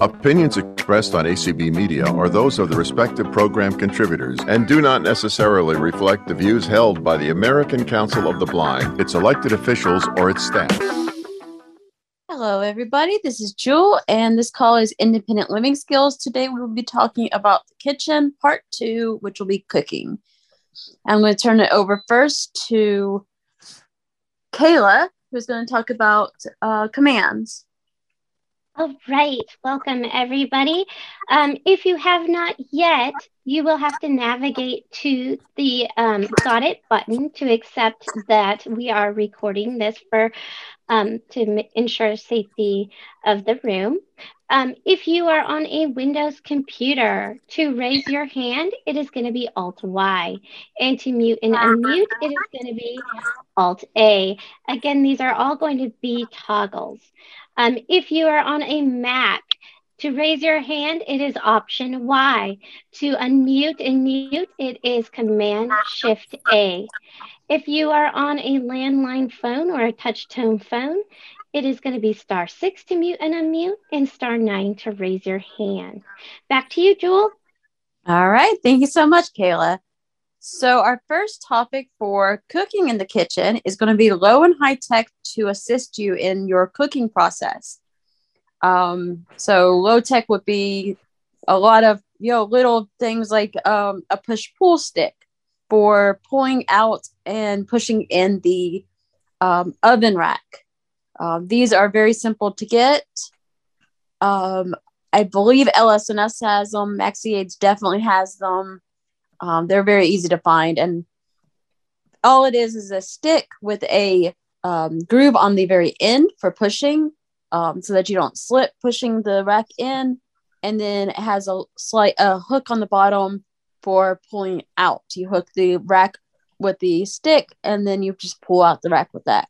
Opinions expressed on ACB Media are those of the respective program contributors and do not necessarily reflect the views held by the American Council of the Blind, its elected officials, or its staff. Hello, everybody. This is Jewel, and this call is Independent Living Skills. Today, we will be talking about the kitchen, part two, which will be cooking. I'm going to turn it over first to Kayla, who's going to talk about uh, commands. All right, welcome everybody. Um, if you have not yet, you will have to navigate to the um, Got It button to accept that we are recording this for um, to ensure safety of the room. Um, if you are on a Windows computer, to raise your hand, it is going to be Alt Y, and to mute and unmute, it is going to be Alt A. Again, these are all going to be toggles. Um, if you are on a Mac, to raise your hand, it is option Y. To unmute and mute, it is Command Shift A. If you are on a landline phone or a touch tone phone, it is going to be star six to mute and unmute and star nine to raise your hand. Back to you, Jewel. All right. Thank you so much, Kayla. So, our first topic for cooking in the kitchen is going to be low and high tech to assist you in your cooking process. Um, so, low tech would be a lot of you know little things like um, a push pull stick for pulling out and pushing in the um, oven rack. Um, these are very simple to get. Um, I believe LS&S has them. MaxiAids definitely has them. Um, they're very easy to find, and all it is is a stick with a um, groove on the very end for pushing, um, so that you don't slip pushing the rack in, and then it has a slight a hook on the bottom for pulling out. You hook the rack with the stick, and then you just pull out the rack with that.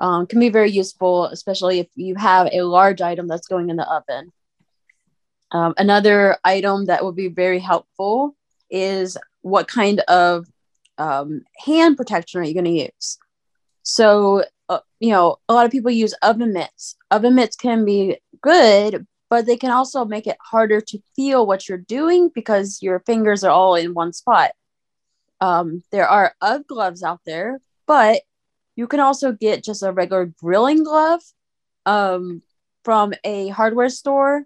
Um, can be very useful, especially if you have a large item that's going in the oven. Um, another item that would be very helpful is what kind of um, hand protection are you going to use? So, uh, you know, a lot of people use oven mitts. Oven mitts can be good, but they can also make it harder to feel what you're doing because your fingers are all in one spot. Um, there are UGG gloves out there, but you can also get just a regular grilling glove um, from a hardware store,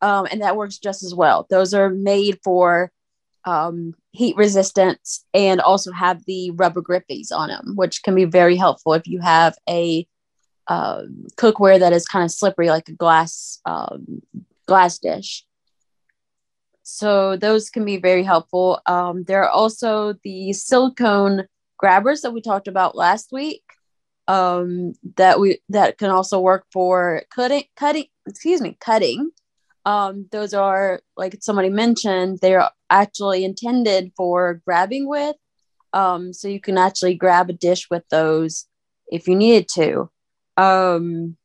um, and that works just as well. Those are made for um, heat resistance and also have the rubber grippies on them, which can be very helpful if you have a um, cookware that is kind of slippery, like a glass um, glass dish. So those can be very helpful. Um, there are also the silicone grabbers that we talked about last week. Um, that we that can also work for cutting, cutting. Excuse me, cutting um, those are like somebody mentioned they're actually intended for grabbing with um, so you can actually grab a dish with those if you needed to um,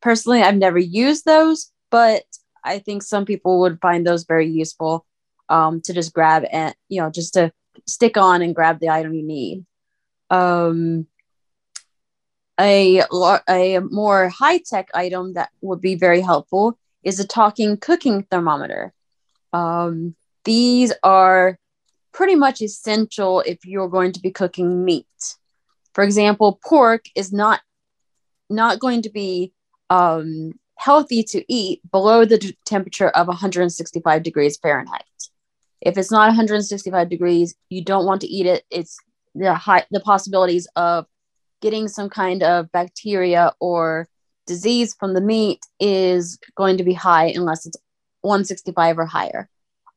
personally i've never used those but i think some people would find those very useful um, to just grab and you know just to stick on and grab the item you need um, a, a more high-tech item that would be very helpful is a talking cooking thermometer. Um, these are pretty much essential if you're going to be cooking meat. For example, pork is not not going to be um, healthy to eat below the temperature of 165 degrees Fahrenheit. If it's not 165 degrees, you don't want to eat it. It's the high the possibilities of getting some kind of bacteria or disease from the meat is going to be high unless it's 165 or higher.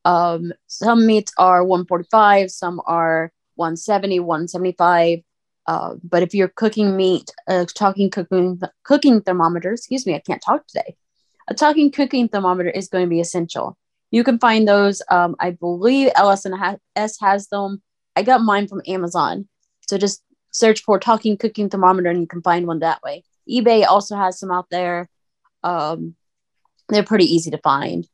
Um, some meats are 145, some are 170, 175. Uh, but if you're cooking meat, uh, talking cooking cooking thermometer, excuse me, I can't talk today. A talking cooking thermometer is going to be essential. You can find those. Um, I believe LS&S has them. I got mine from Amazon. So just search for talking cooking thermometer and you can find one that way eBay also has some out there. Um, they're pretty easy to find.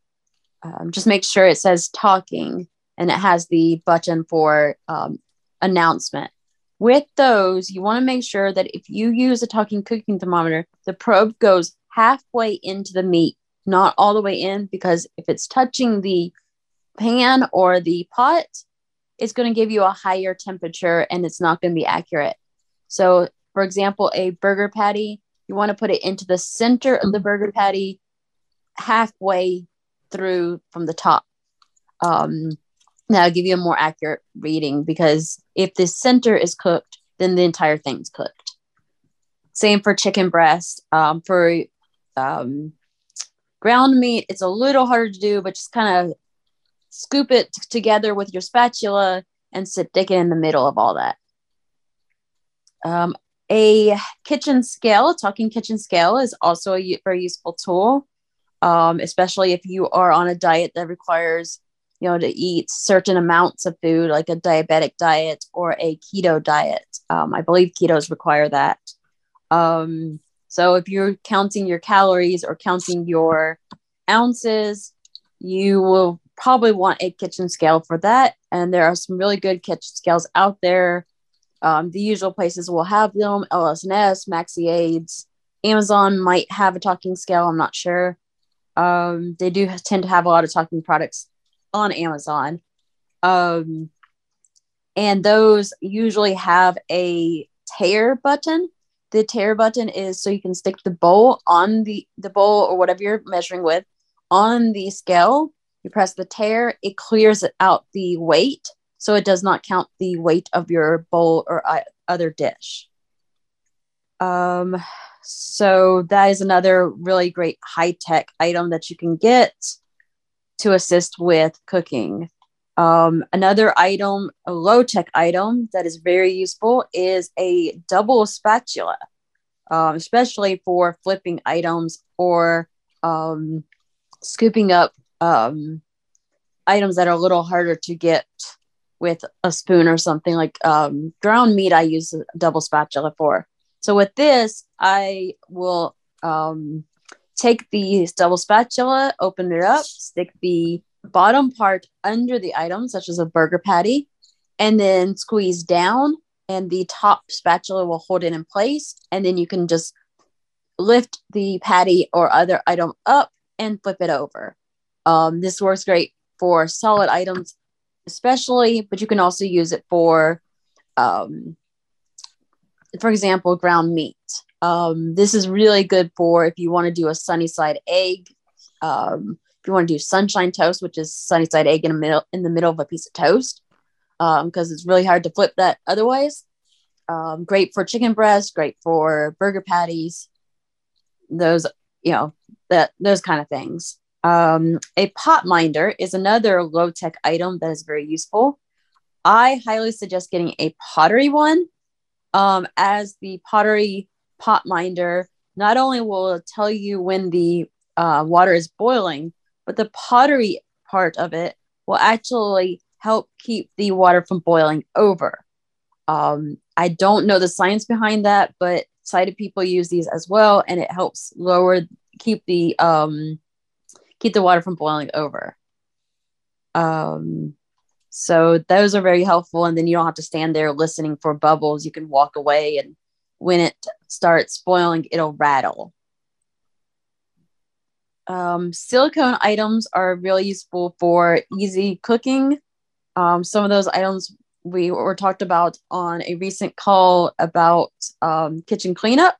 Um, just make sure it says talking and it has the button for um, announcement. With those, you want to make sure that if you use a talking cooking thermometer, the probe goes halfway into the meat, not all the way in, because if it's touching the pan or the pot, it's going to give you a higher temperature and it's not going to be accurate. So, for example, a burger patty, you want to put it into the center of the burger patty, halfway through from the top. Um, that'll give you a more accurate reading because if the center is cooked, then the entire thing's cooked. Same for chicken breast. Um, for um, ground meat, it's a little harder to do, but just kind of scoop it t- together with your spatula and stick it in the middle of all that. Um, a kitchen scale, talking kitchen scale, is also a very useful tool, um, especially if you are on a diet that requires you know to eat certain amounts of food, like a diabetic diet or a keto diet. Um, I believe ketos require that. Um, so if you're counting your calories or counting your ounces, you will probably want a kitchen scale for that. And there are some really good kitchen scales out there. Um, the usual places will have them LS&S, Maxi Aids. Amazon might have a talking scale. I'm not sure. Um, they do tend to have a lot of talking products on Amazon. Um, and those usually have a tare button. The tare button is so you can stick the bowl on the, the bowl or whatever you're measuring with on the scale you press the tare, it clears out the weight. So it does not count the weight of your bowl or other dish. Um, so that is another really great high tech item that you can get to assist with cooking. Um, another item, a low tech item that is very useful, is a double spatula, um, especially for flipping items or um, scooping up um, items that are a little harder to get with a spoon or something like um, ground meat i use a double spatula for. So with this i will um, take the double spatula open it up stick the bottom part under the item such as a burger patty and then squeeze down and the top spatula will hold it in place and then you can just lift the patty or other item up and flip it over um, this works great for solid items, especially, but you can also use it for, um, for example, ground meat. Um, this is really good for if you want to do a sunny side egg. Um, you want to do sunshine toast, which is sunny side egg in the middle in the middle of a piece of toast, because um, it's really hard to flip that otherwise. Um, great for chicken breast, great for burger patties. Those, you know, that those kind of things. Um, a pot minder is another low tech item that is very useful. I highly suggest getting a pottery one, um, as the pottery pot minder not only will tell you when the uh, water is boiling, but the pottery part of it will actually help keep the water from boiling over. Um, I don't know the science behind that, but sighted people use these as well, and it helps lower keep the um, keep the water from boiling over. Um, so those are very helpful. And then you don't have to stand there listening for bubbles. You can walk away, and when it starts boiling, it'll rattle. Um, silicone items are really useful for easy cooking. Um, some of those items we were talked about on a recent call about um, kitchen cleanup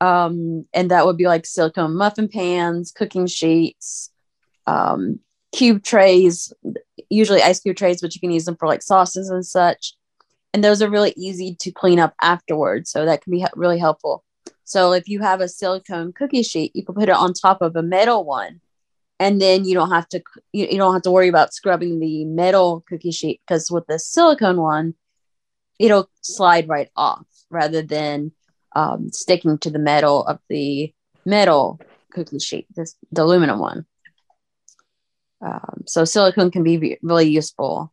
um, and that would be like silicone muffin pans, cooking sheets, um, cube trays, usually ice cube trays, but you can use them for like sauces and such. And those are really easy to clean up afterwards, so that can be really helpful. So if you have a silicone cookie sheet, you can put it on top of a metal one, and then you don't have to you, you don't have to worry about scrubbing the metal cookie sheet because with the silicone one, it'll slide right off rather than um, sticking to the metal of the metal cookie sheet, this the aluminum one. Um, so silicone can be really useful.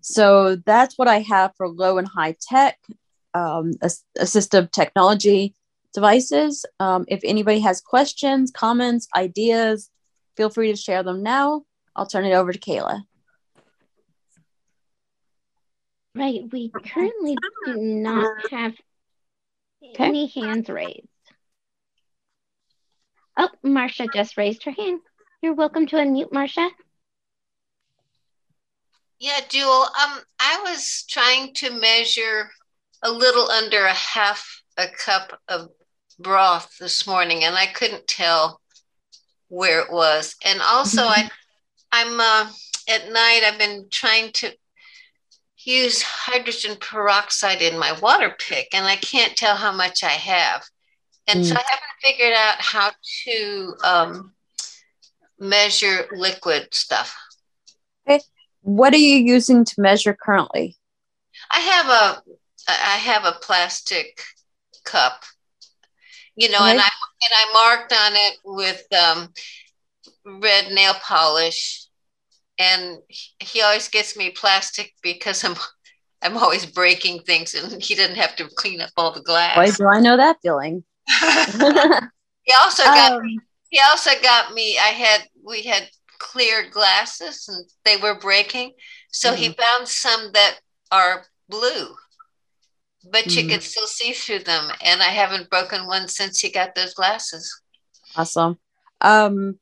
So that's what I have for low and high tech um, assistive technology devices. Um, if anybody has questions, comments, ideas, feel free to share them now. I'll turn it over to Kayla. Right. We currently do not have Okay. Any hands raised? Oh, Marcia just raised her hand. You're welcome to unmute, Marcia. Yeah, Jewel, um, I was trying to measure a little under a half a cup of broth this morning and I couldn't tell where it was. And also I I'm uh, at night I've been trying to use hydrogen peroxide in my water pick and I can't tell how much I have. And mm. so I haven't figured out how to um, measure liquid stuff. Okay. What are you using to measure currently? I have a I have a plastic cup, you know, and I and I marked on it with um, red nail polish, and he always gets me plastic because I'm I'm always breaking things, and he didn't have to clean up all the glass. Why do I know that feeling? he also got um, me, he also got me. I had we had clear glasses, and they were breaking, so mm-hmm. he found some that are blue but you mm-hmm. can still see through them. And I haven't broken one since he got those glasses. Awesome. Um,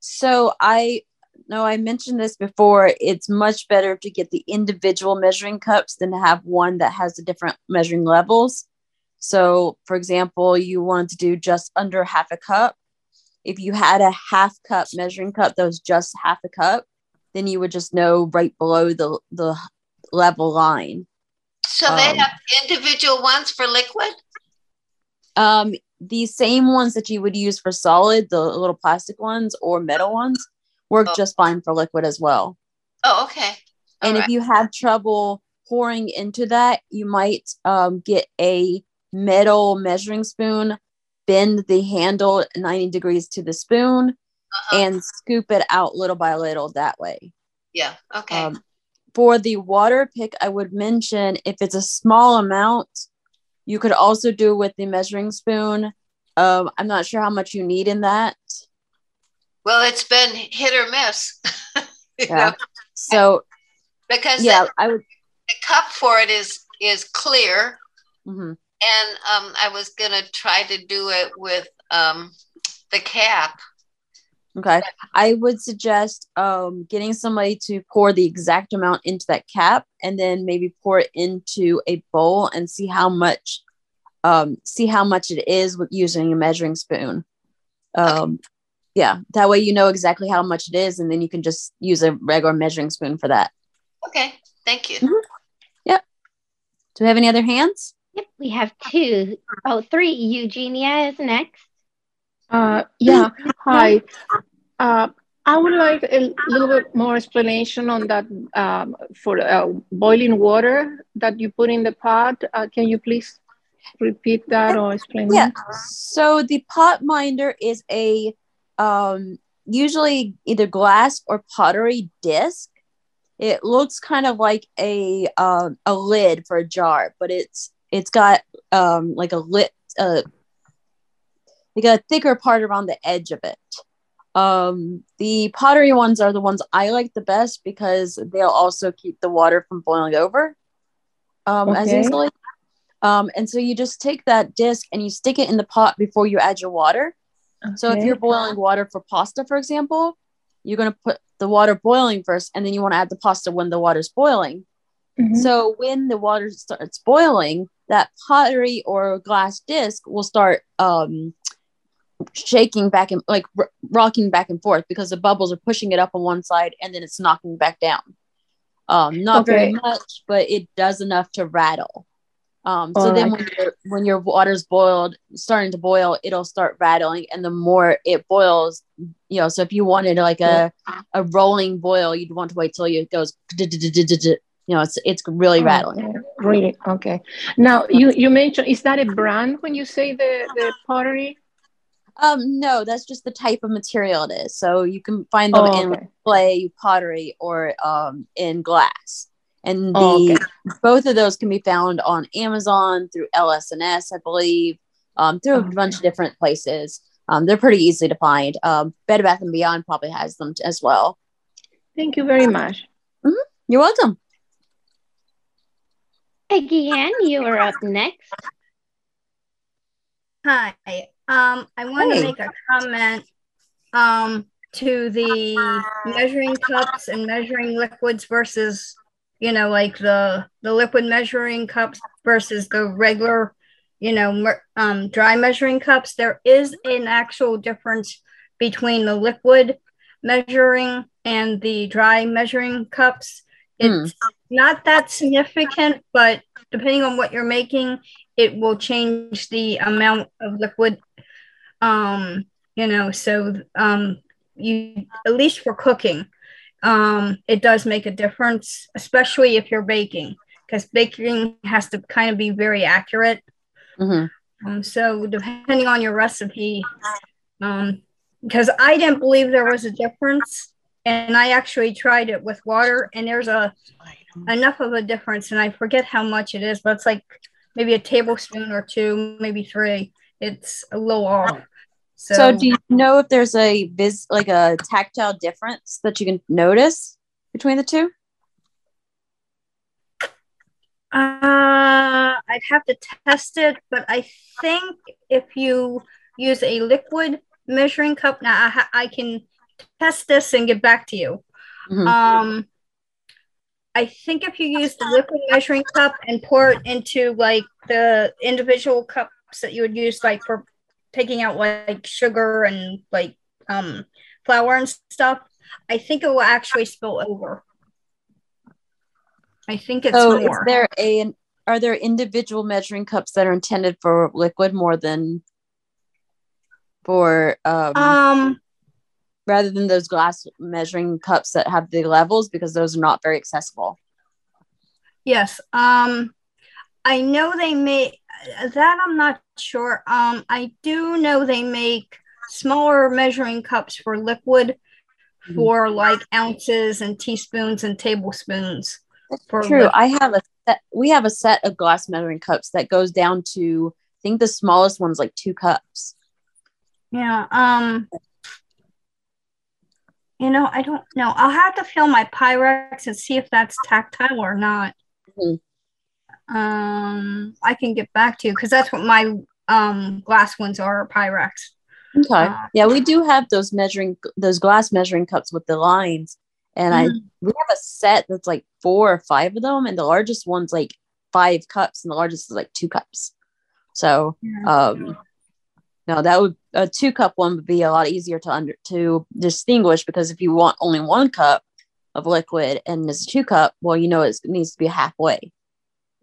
so I know I mentioned this before. It's much better to get the individual measuring cups than to have one that has the different measuring levels. So, for example, you wanted to do just under half a cup. If you had a half cup measuring cup that was just half a cup, then you would just know right below the the level line. So um, they have individual ones for liquid? Um, the same ones that you would use for solid, the little plastic ones or metal ones, work oh. just fine for liquid as well. Oh, okay. All and right. if you have trouble pouring into that, you might um, get a metal measuring spoon, bend the handle 90 degrees to the spoon, uh-huh. and scoop it out little by little that way. Yeah. Okay. Um, for the water pick, I would mention if it's a small amount, you could also do with the measuring spoon. Um, I'm not sure how much you need in that. Well, it's been hit or miss. yeah. Know? So because yeah, the, I would. The cup for it is is clear, mm-hmm. and um, I was gonna try to do it with um, the cap Okay. I would suggest um, getting somebody to pour the exact amount into that cap and then maybe pour it into a bowl and see how much um, see how much it is with using a measuring spoon. Um, okay. Yeah, that way you know exactly how much it is, and then you can just use a regular measuring spoon for that. Okay, thank you. Mm-hmm. Yep. Do we have any other hands? Yep, we have two. Oh, three. Eugenia is next. Uh, yeah. Hi. Uh, I would like a little bit more explanation on that um, for uh, boiling water that you put in the pot. Uh, can you please repeat that or explain yeah. That? So the pot minder is a um, usually either glass or pottery disc. It looks kind of like a um, a lid for a jar, but it's it's got um, like a lit uh, like a thicker part around the edge of it. Um, the pottery ones are the ones I like the best because they'll also keep the water from boiling over um, okay. as easily. Um, and so you just take that disc and you stick it in the pot before you add your water. Okay. So if you're boiling water for pasta, for example, you're going to put the water boiling first, and then you want to add the pasta when the water's boiling. Mm-hmm. So when the water starts boiling, that pottery or glass disc will start um, shaking back and like r- rocking back and forth because the bubbles are pushing it up on one side and then it's knocking back down. Um, not okay. very much, but it does enough to rattle. Um, so then when, when your water's boiled, starting to boil, it'll start rattling, and the more it boils, you know. So if you wanted like a a rolling boil, you'd want to wait till it goes, you know, it's it's really rattling. Really, okay. Now you you mentioned is that a brand when you say the the pottery? Um, no, that's just the type of material it is. So you can find them oh, okay. in clay, pottery, or um, in glass. And the oh, okay. both of those can be found on Amazon through LS&S, I believe, um, through okay. a bunch of different places. Um, they're pretty easy to find. Um, Bed Bath and Beyond probably has them as well. Thank you very much. Mm-hmm. You're welcome. Again, you are up next. Hi, Um, I want Hey. to make a comment um, to the measuring cups and measuring liquids versus, you know, like the the liquid measuring cups versus the regular, you know, um, dry measuring cups. There is an actual difference between the liquid measuring and the dry measuring cups. It's not that significant, but depending on what you're making, it will change the amount of liquid um you know so um you at least for cooking um it does make a difference especially if you're baking because baking has to kind of be very accurate Mhm. um, so depending on your recipe um because i didn't believe there was a difference and i actually tried it with water and there's a enough of a difference and i forget how much it is but it's like maybe a tablespoon or two maybe three it's a little off so, So, do you know if there's a vis like a tactile difference that you can notice between the two? uh i'd have to test it but i think if you use a liquid measuring cup now i, I can test this and get back to you Mhm. um i think if you use the liquid measuring cup and pour it into like the individual cups that you would use like for taking out like sugar and like um flour and stuff i think it will actually spill over i think it's so, is there a are there individual measuring cups that are intended for liquid more than for um, um rather than those glass measuring cups that have the levels because those are not very accessible. Yes. Um, I know they make that. I'm not sure. Um, I do know they make smaller measuring cups for liquid Mhm. for like ounces and teaspoons and tablespoons. For True. liquid. I have a set. We have a set of glass measuring cups that goes down to I think the smallest one's like two cups. Yeah. Um. You know, I don't know. I'll have to feel my Pyrex and see if that's tactile or not. Mhm. Um, I can get back to you because that's what my um glass ones are Pyrex. Okay. Uh, yeah, we do have those measuring those glass measuring cups with the lines, and I Mhm. we have a set that's like four or five of them, and the largest one's like five cups, and the largest is like two cups. So, Yeah. um, no, that would a two cup one would be a lot easier to under to distinguish because if you want only one cup of liquid and it's two cup, well, you know it's, it needs to be halfway.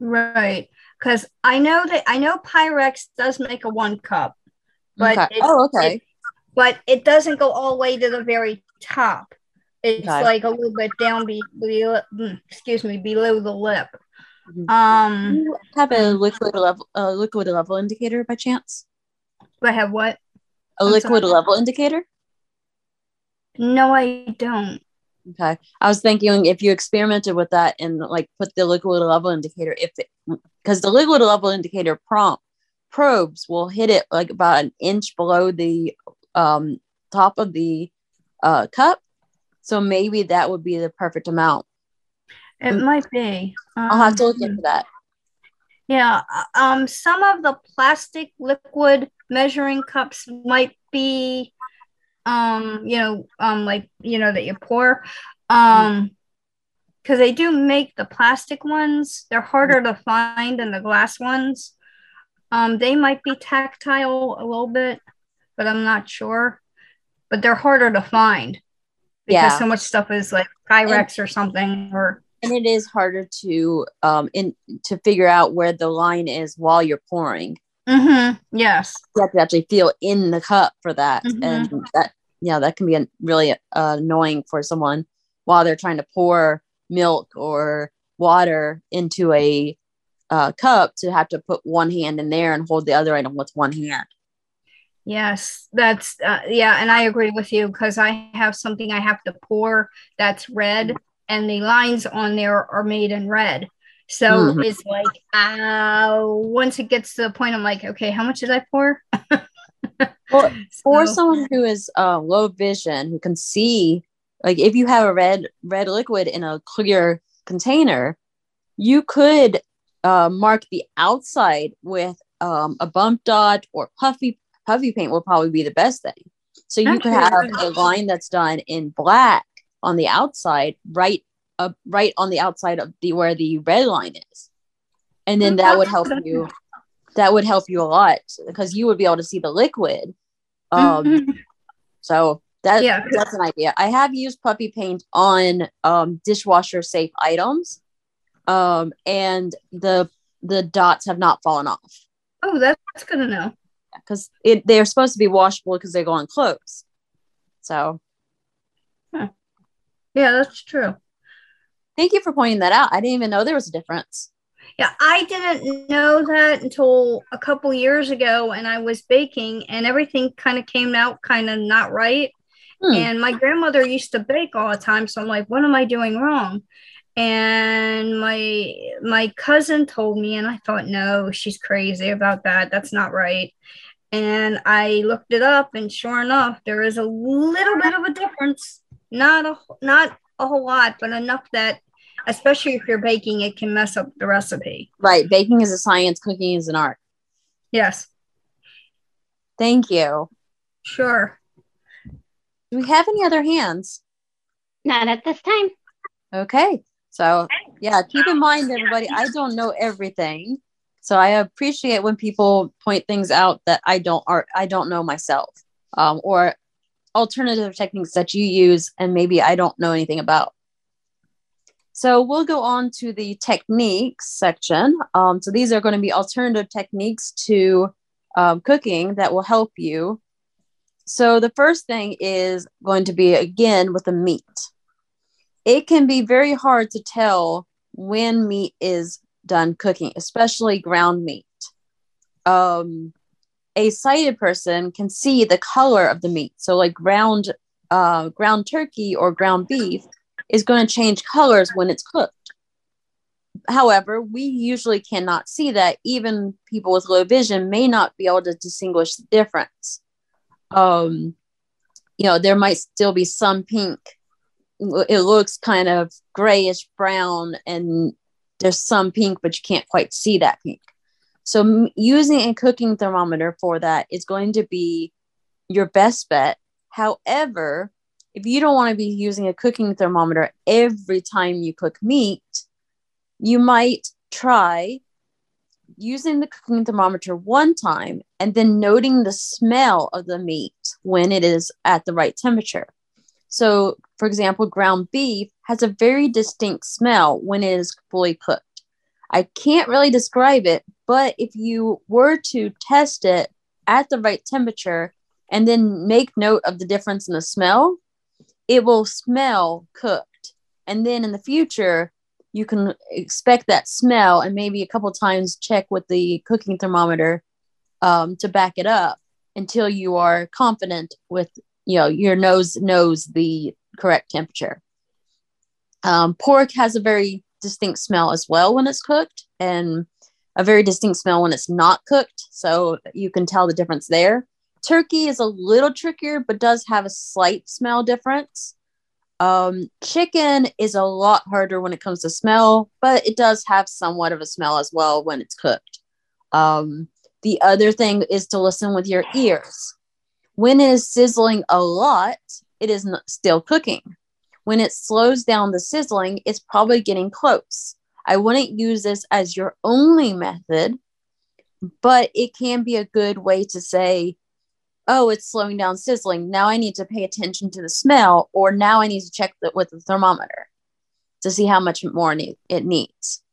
Right. Because I know that I know Pyrex does make a one cup, but okay. oh, okay. it- but it doesn't go all the way to the very top. It's Okay. like a little bit down be, below, mm, excuse me, below the lip. Mhm. Um, you have a liquid level a liquid level indicator by chance? Do I have what? A I'm liquid sorry. level indicator? No, I don't. Okay. I was thinking if you experimented with that and like put the liquid level indicator, if because the liquid level indicator prompt probes will hit it like about an inch below the um, top of the uh, cup. So maybe that would be the perfect amount. It Mm. might be. I'll have to look Um, into that. Yeah, uh, um, some of the plastic liquid measuring cups might be, um, you know, um, like you know that you pour, um, because they do make the plastic ones. They're harder to find than the glass ones. Um, they might be tactile a little bit, but I'm not sure. But they're harder to find because Yeah. so much stuff is like Pyrex or something or And it is harder to um in to figure out where the line is while you're pouring. Mm-hmm, yes. you have to actually feel in the cup for that Mhm. and that yeah that can be really uh, annoying for someone while they're trying to pour milk or water into a uh, cup to have to put one hand in there and hold the other item with one hand Yes, that's uh, yeah, and I agree with you because I have something I have to pour that's red, and the lines on there are made in red. So Mhm. it's like, uh, once it gets to the point, I'm like, okay, how much did I pour? Well, for So- someone who is uh, low vision who can see like if you have a red red liquid in a clear container you could uh, mark the outside with um, a bump dot or puffy puffy paint will probably be the best thing. So you could have a line that's done in black on the outside, right up, right on the outside of the where the red line is, and then that would help you. That would help you a lot because you would be able to see the liquid. Um, Mhm. so that Yeah. that's an idea. I have used puffy paint on um, dishwasher safe items, um, and the the dots have not fallen off Oh, that's good to know. because it they're supposed to be washable because they go on clothes. So Yeah, that's true. Thank you for pointing that out. I didn't even know there was a difference. Yeah, I didn't know that until a couple years ago, and I was baking, and everything kind of came out kind of not right. Hmm. And my grandmother used to bake all the time, so I'm like, what am I doing wrong? And my my cousin told me, and I thought, no, she's crazy about that. That's not right. And I looked it up, and sure enough, there is a little bit of a difference. Not a not a whole lot, but enough that, especially if you're baking, it can mess up the recipe. Right, baking is a science, cooking is an art. Yes, Thank you. sure. Do we have any other hands? Not at this time. Okay. So, yeah, keep in mind, everybody, I don't know everything. So I appreciate when people point things out that I don't or I don't know myself, um, or alternative techniques that you use and maybe I don't know anything about. So we'll go on to the techniques section. Um, so these are going to be alternative techniques to um, cooking that will help you. So the first thing is going to be again with the meat it can be very hard to tell when meat is done cooking, especially ground meat. Um, a sighted person can see the color of the meat. So, like ground uh, ground turkey or ground beef is going to change colors when it's cooked. However, we usually cannot see that. Even people with low vision may not be able to distinguish the difference. Um, you know, there might still be some pink it looks kind of grayish brown and there's some pink but you can't quite see that pink so using a cooking thermometer for that is going to be your best bet however if you don't want to be using a cooking thermometer every time you cook meat you might try using the cooking thermometer one time and then noting the smell of the meat when it is at the right temperature so, for example, ground beef has a very distinct smell when it is fully cooked. I can't really describe it, but if you were to test it at the right temperature and then make note of the difference in the smell, it will smell cooked. And then in the future, you can expect that smell and maybe a couple times check with the cooking thermometer um, to back it up until you are confident with you know your nose knows the correct temperature um, pork has a very distinct smell as well when it's cooked and a very distinct smell when it's not cooked so you can tell the difference there turkey is a little trickier but does have a slight smell difference um, chicken is a lot harder when it comes to smell but it does have somewhat of a smell as well when it's cooked um, the other thing is to listen with your ears when it is sizzling a lot, it is still cooking. When it slows down the sizzling, it's probably getting close. I wouldn't use this as your only method, but it can be a good way to say, oh, it's slowing down sizzling. Now I need to pay attention to the smell, or now I need to check that with the thermometer to see how much more ne- it needs.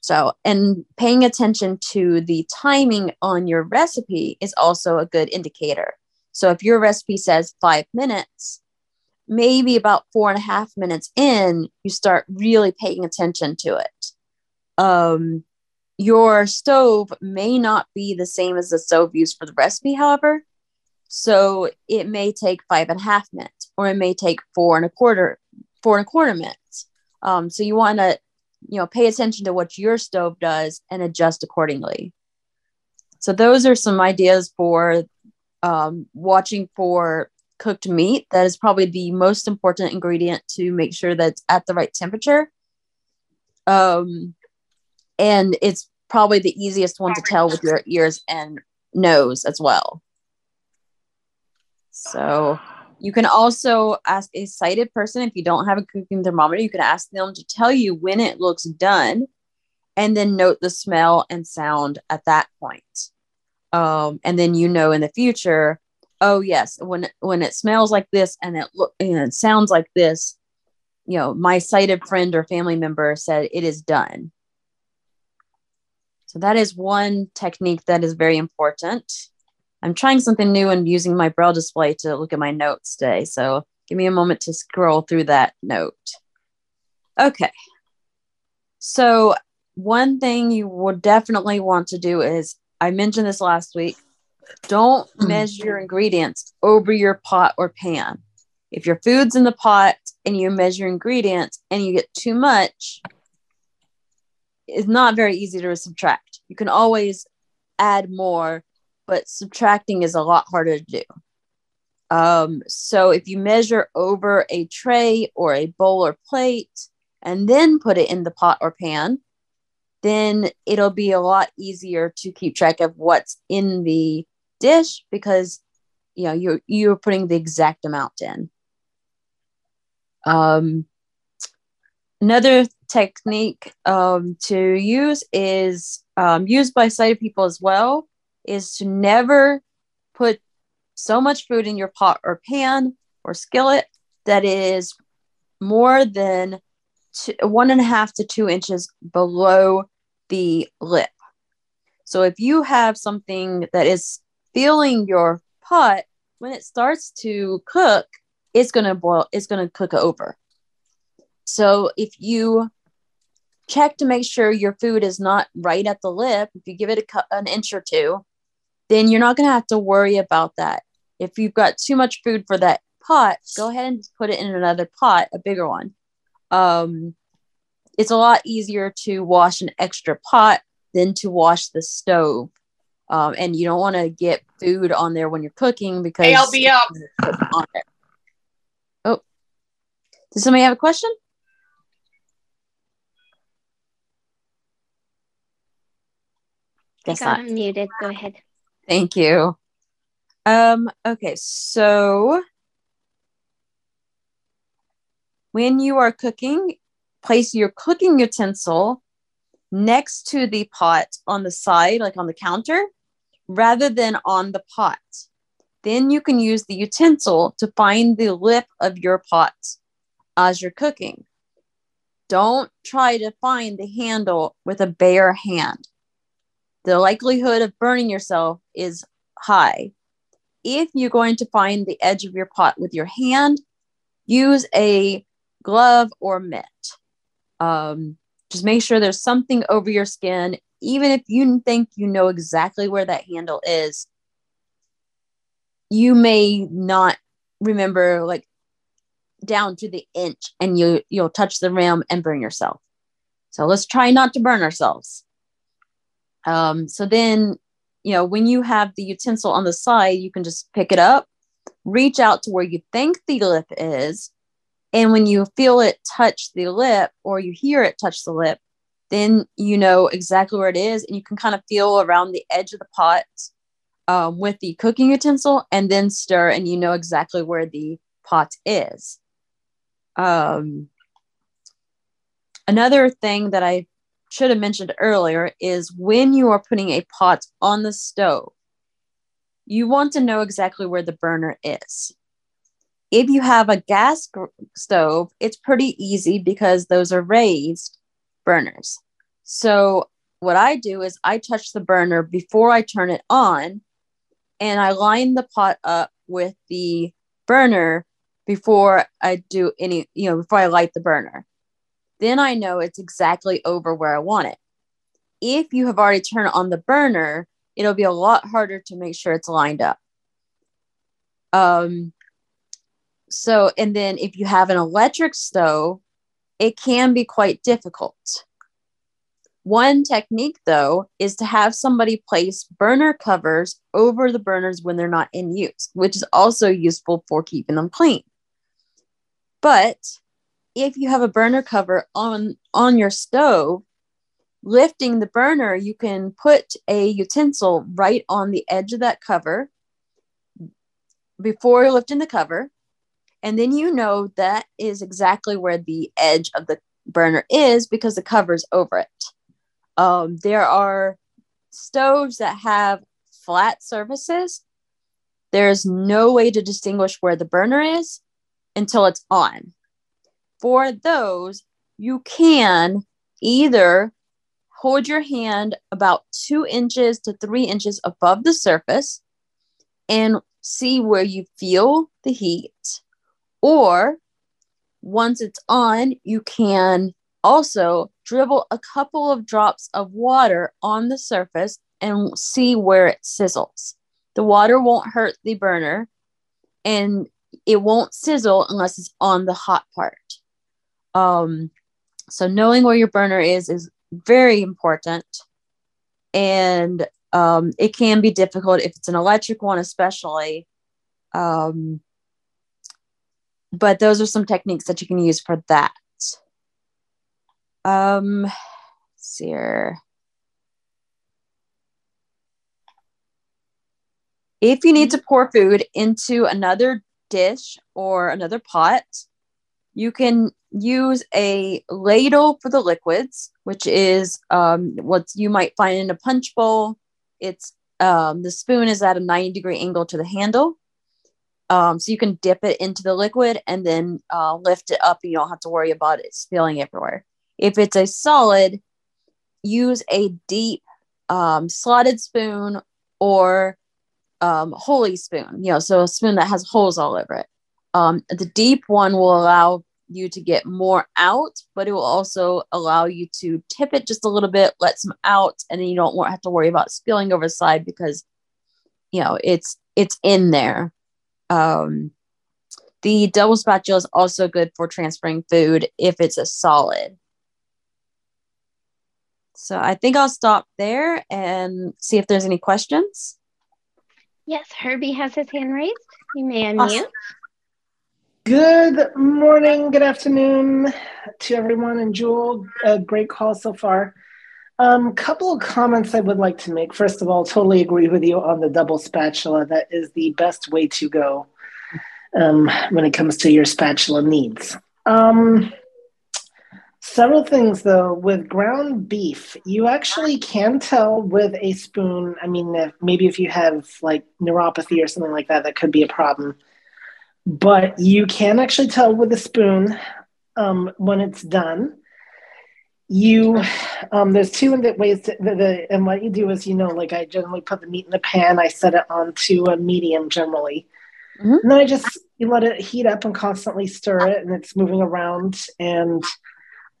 So, and paying attention to the timing on your recipe is also a good indicator. So, if your recipe says five minutes, maybe about four and a half minutes in, you start really paying attention to it. Um, your stove may not be the same as the stove used for the recipe, however. So, it may take five and a half minutes, or it may take four and a quarter, four and a quarter minutes. Um, so, you want to you know pay attention to what your stove does and adjust accordingly so those are some ideas for um, watching for cooked meat that is probably the most important ingredient to make sure that it's at the right temperature um, and it's probably the easiest one to tell with your ears and nose as well. So you can also ask a sighted person if you don't have a cooking thermometer, you can ask them to tell you when it looks done and then note the smell and sound at that point. Um, and then you know in the future, oh yes, when when it smells like this and it look and it sounds like this, you know, my sighted friend or family member said it is done. So that is one technique that is very important. I'm trying something new and using my braille display to look at my notes today. So give me a moment to scroll through that note. Okay. So one thing you would definitely want to do is I mentioned this last week. Don't mm. measure your ingredients over your pot or pan. If your food's in the pot and you measure ingredients and you get too much, it's not very easy to subtract. You can always add more but subtracting is a lot harder to do. Um, so if you measure over a tray or a bowl or plate and then put it in the pot or pan, then it'll be a lot easier to keep track of what's in the dish because you know you're you're putting the exact amount in. Um, another technique um, to use is um, used by sighted people as well is to never put so much food in your pot or pan or skillet that is more than two, one and a half to two inches below the lip. So if you have something that is filling your pot, when it starts to cook, it's gonna boil, it's gonna cook over. So if you check to make sure your food is not right at the lip, if you give it a, an inch or two, then you're not going to have to worry about that. If you've got too much food for that pot, go ahead and put it in another pot, a bigger one. Um, it's a lot easier to wash an extra pot than to wash the stove. Um, and you don't want to get food on there when you're cooking because hey, I'll be up. Oh, does somebody have a question? Guess I got muted. Go ahead. Thank you. Um, okay, so when you are cooking, place your cooking utensil next to the pot on the side, like on the counter, rather than on the pot. Then you can use the utensil to find the lip of your pot as you're cooking. Don't try to find the handle with a bare hand the likelihood of burning yourself is high. If you're going to find the edge of your pot with your hand, use a glove or mitt. Um, just make sure there's something over your skin. Even if you think you know exactly where that handle is, you may not remember like down to the inch and you you'll touch the rim and burn yourself. So let's try not to burn ourselves. Um, so then, you know, when you have the utensil on the side, you can just pick it up, reach out to where you think the lip is. And when you feel it touch the lip or you hear it touch the lip, then you know exactly where it is. And you can kind of feel around the edge of the pot um, with the cooking utensil and then stir, and you know exactly where the pot is. Um, another thing that I should have mentioned earlier is when you are putting a pot on the stove, you want to know exactly where the burner is. If you have a gas stove, it's pretty easy because those are raised burners. So, what I do is I touch the burner before I turn it on and I line the pot up with the burner before I do any, you know, before I light the burner then I know it's exactly over where I want it. If you have already turned on the burner, it'll be a lot harder to make sure it's lined up. Um, so, and then if you have an electric stove, it can be quite difficult. One technique, though, is to have somebody place burner covers over the burners when they're not in use, which is also useful for keeping them clean. But if you have a burner cover on on your stove lifting the burner, you can put a utensil right on the edge of that cover before lifting the cover. And then you know that is exactly where the edge of the burner is because the cover's over it. Um, there are stoves that have flat surfaces. There's no way to distinguish where the burner is until it's on. For those, you can either hold your hand about two inches to three inches above the surface and see where you feel the heat. Or once it's on, you can also dribble a couple of drops of water on the surface and see where it sizzles. The water won't hurt the burner and it won't sizzle unless it's on the hot part. Um, so knowing where your burner is is very important. And um, it can be difficult if it's an electric one, especially. Um, but those are some techniques that you can use for that. Um, see here. If you need to pour food into another dish or another pot, you can use a ladle for the liquids, which is um, what you might find in a punch bowl. It's um, the spoon is at a 90 degree angle to the handle. Um, so you can dip it into the liquid and then uh, lift it up. You don't have to worry about it spilling everywhere. If it's a solid, use a deep um, slotted spoon or um, holy spoon, you know, so a spoon that has holes all over it. Um, the deep one will allow you to get more out, but it will also allow you to tip it just a little bit, let some out, and then you don't have to worry about spilling over the side because you know it's it's in there. Um, the double spatula is also good for transferring food if it's a solid. So I think I'll stop there and see if there's any questions. Yes, Herbie has his hand raised. You may unmute. Awesome. Good morning, good afternoon to everyone, and Jewel, a great call so far. A um, couple of comments I would like to make. First of all, totally agree with you on the double spatula. That is the best way to go um, when it comes to your spatula needs. Um, several things though, with ground beef, you actually can tell with a spoon. I mean, if, maybe if you have like neuropathy or something like that, that could be a problem but you can actually tell with a spoon um, when it's done. You, um, there's two the ways to, the, the, and what you do is, you know, like I generally put the meat in the pan, I set it onto a medium generally. Mm-hmm. And then I just you let it heat up and constantly stir it, and it's moving around. And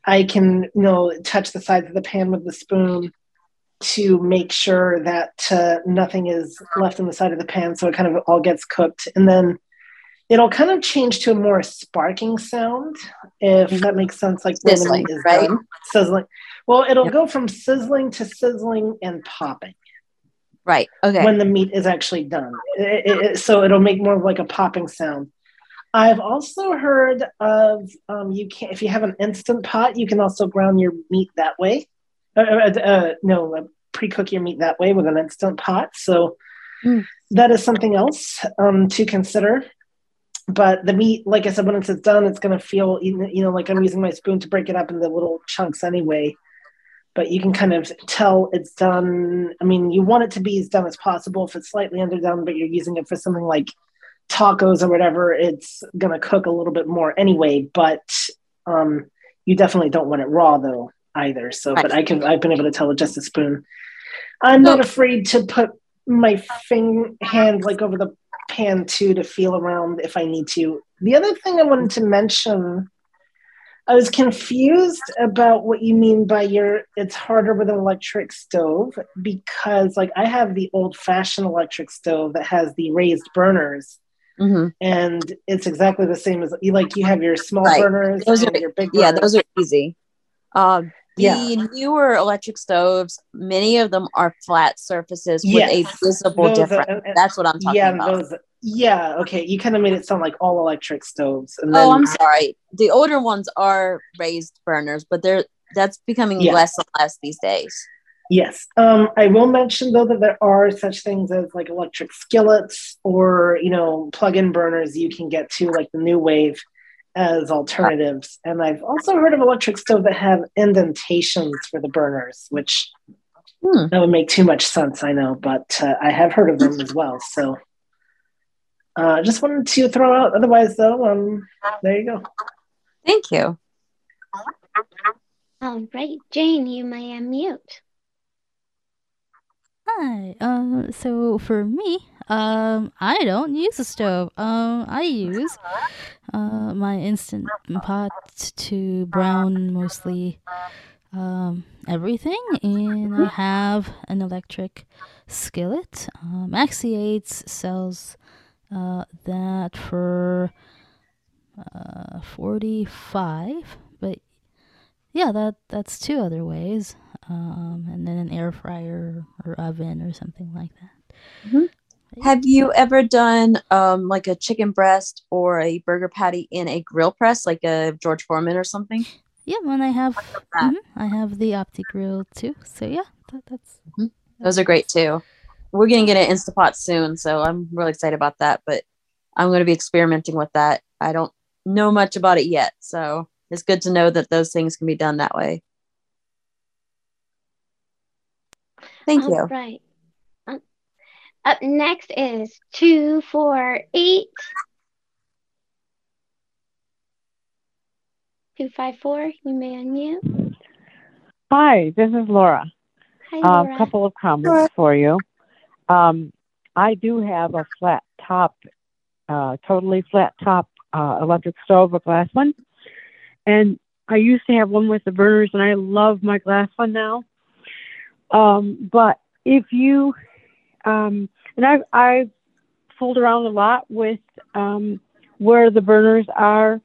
I can, you know, touch the sides of the pan with the spoon to make sure that uh, nothing is left on the side of the pan, so it kind of all gets cooked. And then it'll kind of change to a more sparking sound, if that makes sense. Like sizzling, when the meat is right? Done. Sizzling. Well, it'll yep. go from sizzling to sizzling and popping. Right. Okay. When the meat is actually done, it, it, it, so it'll make more of like a popping sound. I've also heard of um, you can if you have an instant pot, you can also ground your meat that way. Uh, uh, uh, no, uh, pre-cook your meat that way with an instant pot. So mm. that is something else um, to consider but the meat, like I said, when it's done, it's going to feel, you know, like I'm using my spoon to break it up into little chunks anyway. But you can kind of tell it's done. I mean, you want it to be as done as possible. If it's slightly underdone, but you're using it for something like tacos or whatever, it's going to cook a little bit more anyway. But um, you definitely don't want it raw though either. So, but I can, I've been able to tell with just a spoon. I'm not afraid to put my fing hand like over the pan too to feel around if I need to. The other thing I wanted to mention, I was confused about what you mean by your it's harder with an electric stove because like I have the old fashioned electric stove that has the raised burners. Mm-hmm. And it's exactly the same as you like you have your small right. burners those are, your big burners. Yeah, those are easy. Um, the yeah. newer electric stoves, many of them are flat surfaces yes. with a visible those difference. Are, That's what I'm talking yeah, about. Those, yeah, okay. You kind of made it sound like all electric stoves. And then, oh, I'm sorry. The older ones are raised burners, but they're that's becoming Yeah. less and less these days. Yes. Um, I will mention though that there are such things as like electric skillets or you know plug-in burners you can get to like the NuWave as alternatives. And I've also heard of electric stoves that have indentations for the burners, which Hmm. that would make too much sense, I know, but uh, I have heard of them as well. So uh, just wanted to throw out. Otherwise, though, um, there you go. Thank you. All right, Jane, you may unmute. Hi. Um. So for me, um, I don't use a stove. Um, I use uh my instant pot to brown mostly um everything, and I have an electric skillet. Um, Axiates sells uh that for uh forty five, but yeah, that that's two other ways. Um, and then an air fryer or oven or something like that. Have you ever done um, like a chicken breast or a burger patty in a grill press, like a George Foreman or something? Yeah, and I have that. mhm, I have the OptiGrill too. So yeah, that, that's Those are great too. We're gonna get an Instapot soon, so I'm really excited about that. But I'm gonna be experimenting with that. I don't know much about it yet, so it's good to know that those things can be done that way. Thank All you. right. Up next is two, four, eight. Two, five, four. You may unmute. Hi, this is Laura. Hi, Laura. A Laura. couple of comments for you. Um, I do have a flat top, uh, totally flat top uh, electric stove, a glass one. And I used to have one with the burners, and I love my glass one now. Um, but if you, um, and I've, I've fooled around a lot with um, where the burners are.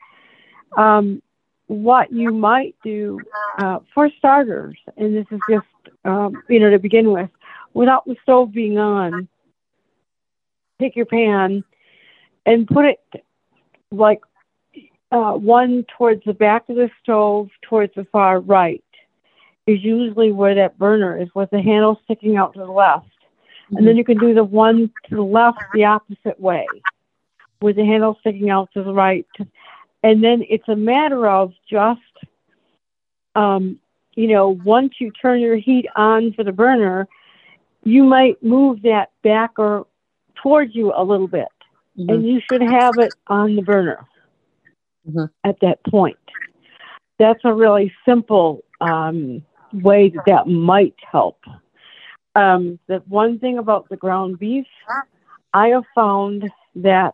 Um, what you might do uh, for starters, and this is just um, you know to begin with, without the stove being on, take your pan and put it like uh, one towards the back of the stove, towards the far right, is usually where that burner is, with the handle sticking out to the left. And then you can do the one to the left the opposite way, with the handle sticking out to the right. And then it's a matter of just, um, you know, once you turn your heat on for the burner, you might move that back or towards you a little bit. And you should have it on the burner Mhm. at that point. That's a really simple um, way that that might help. Um, the one thing about the ground beef, I have found that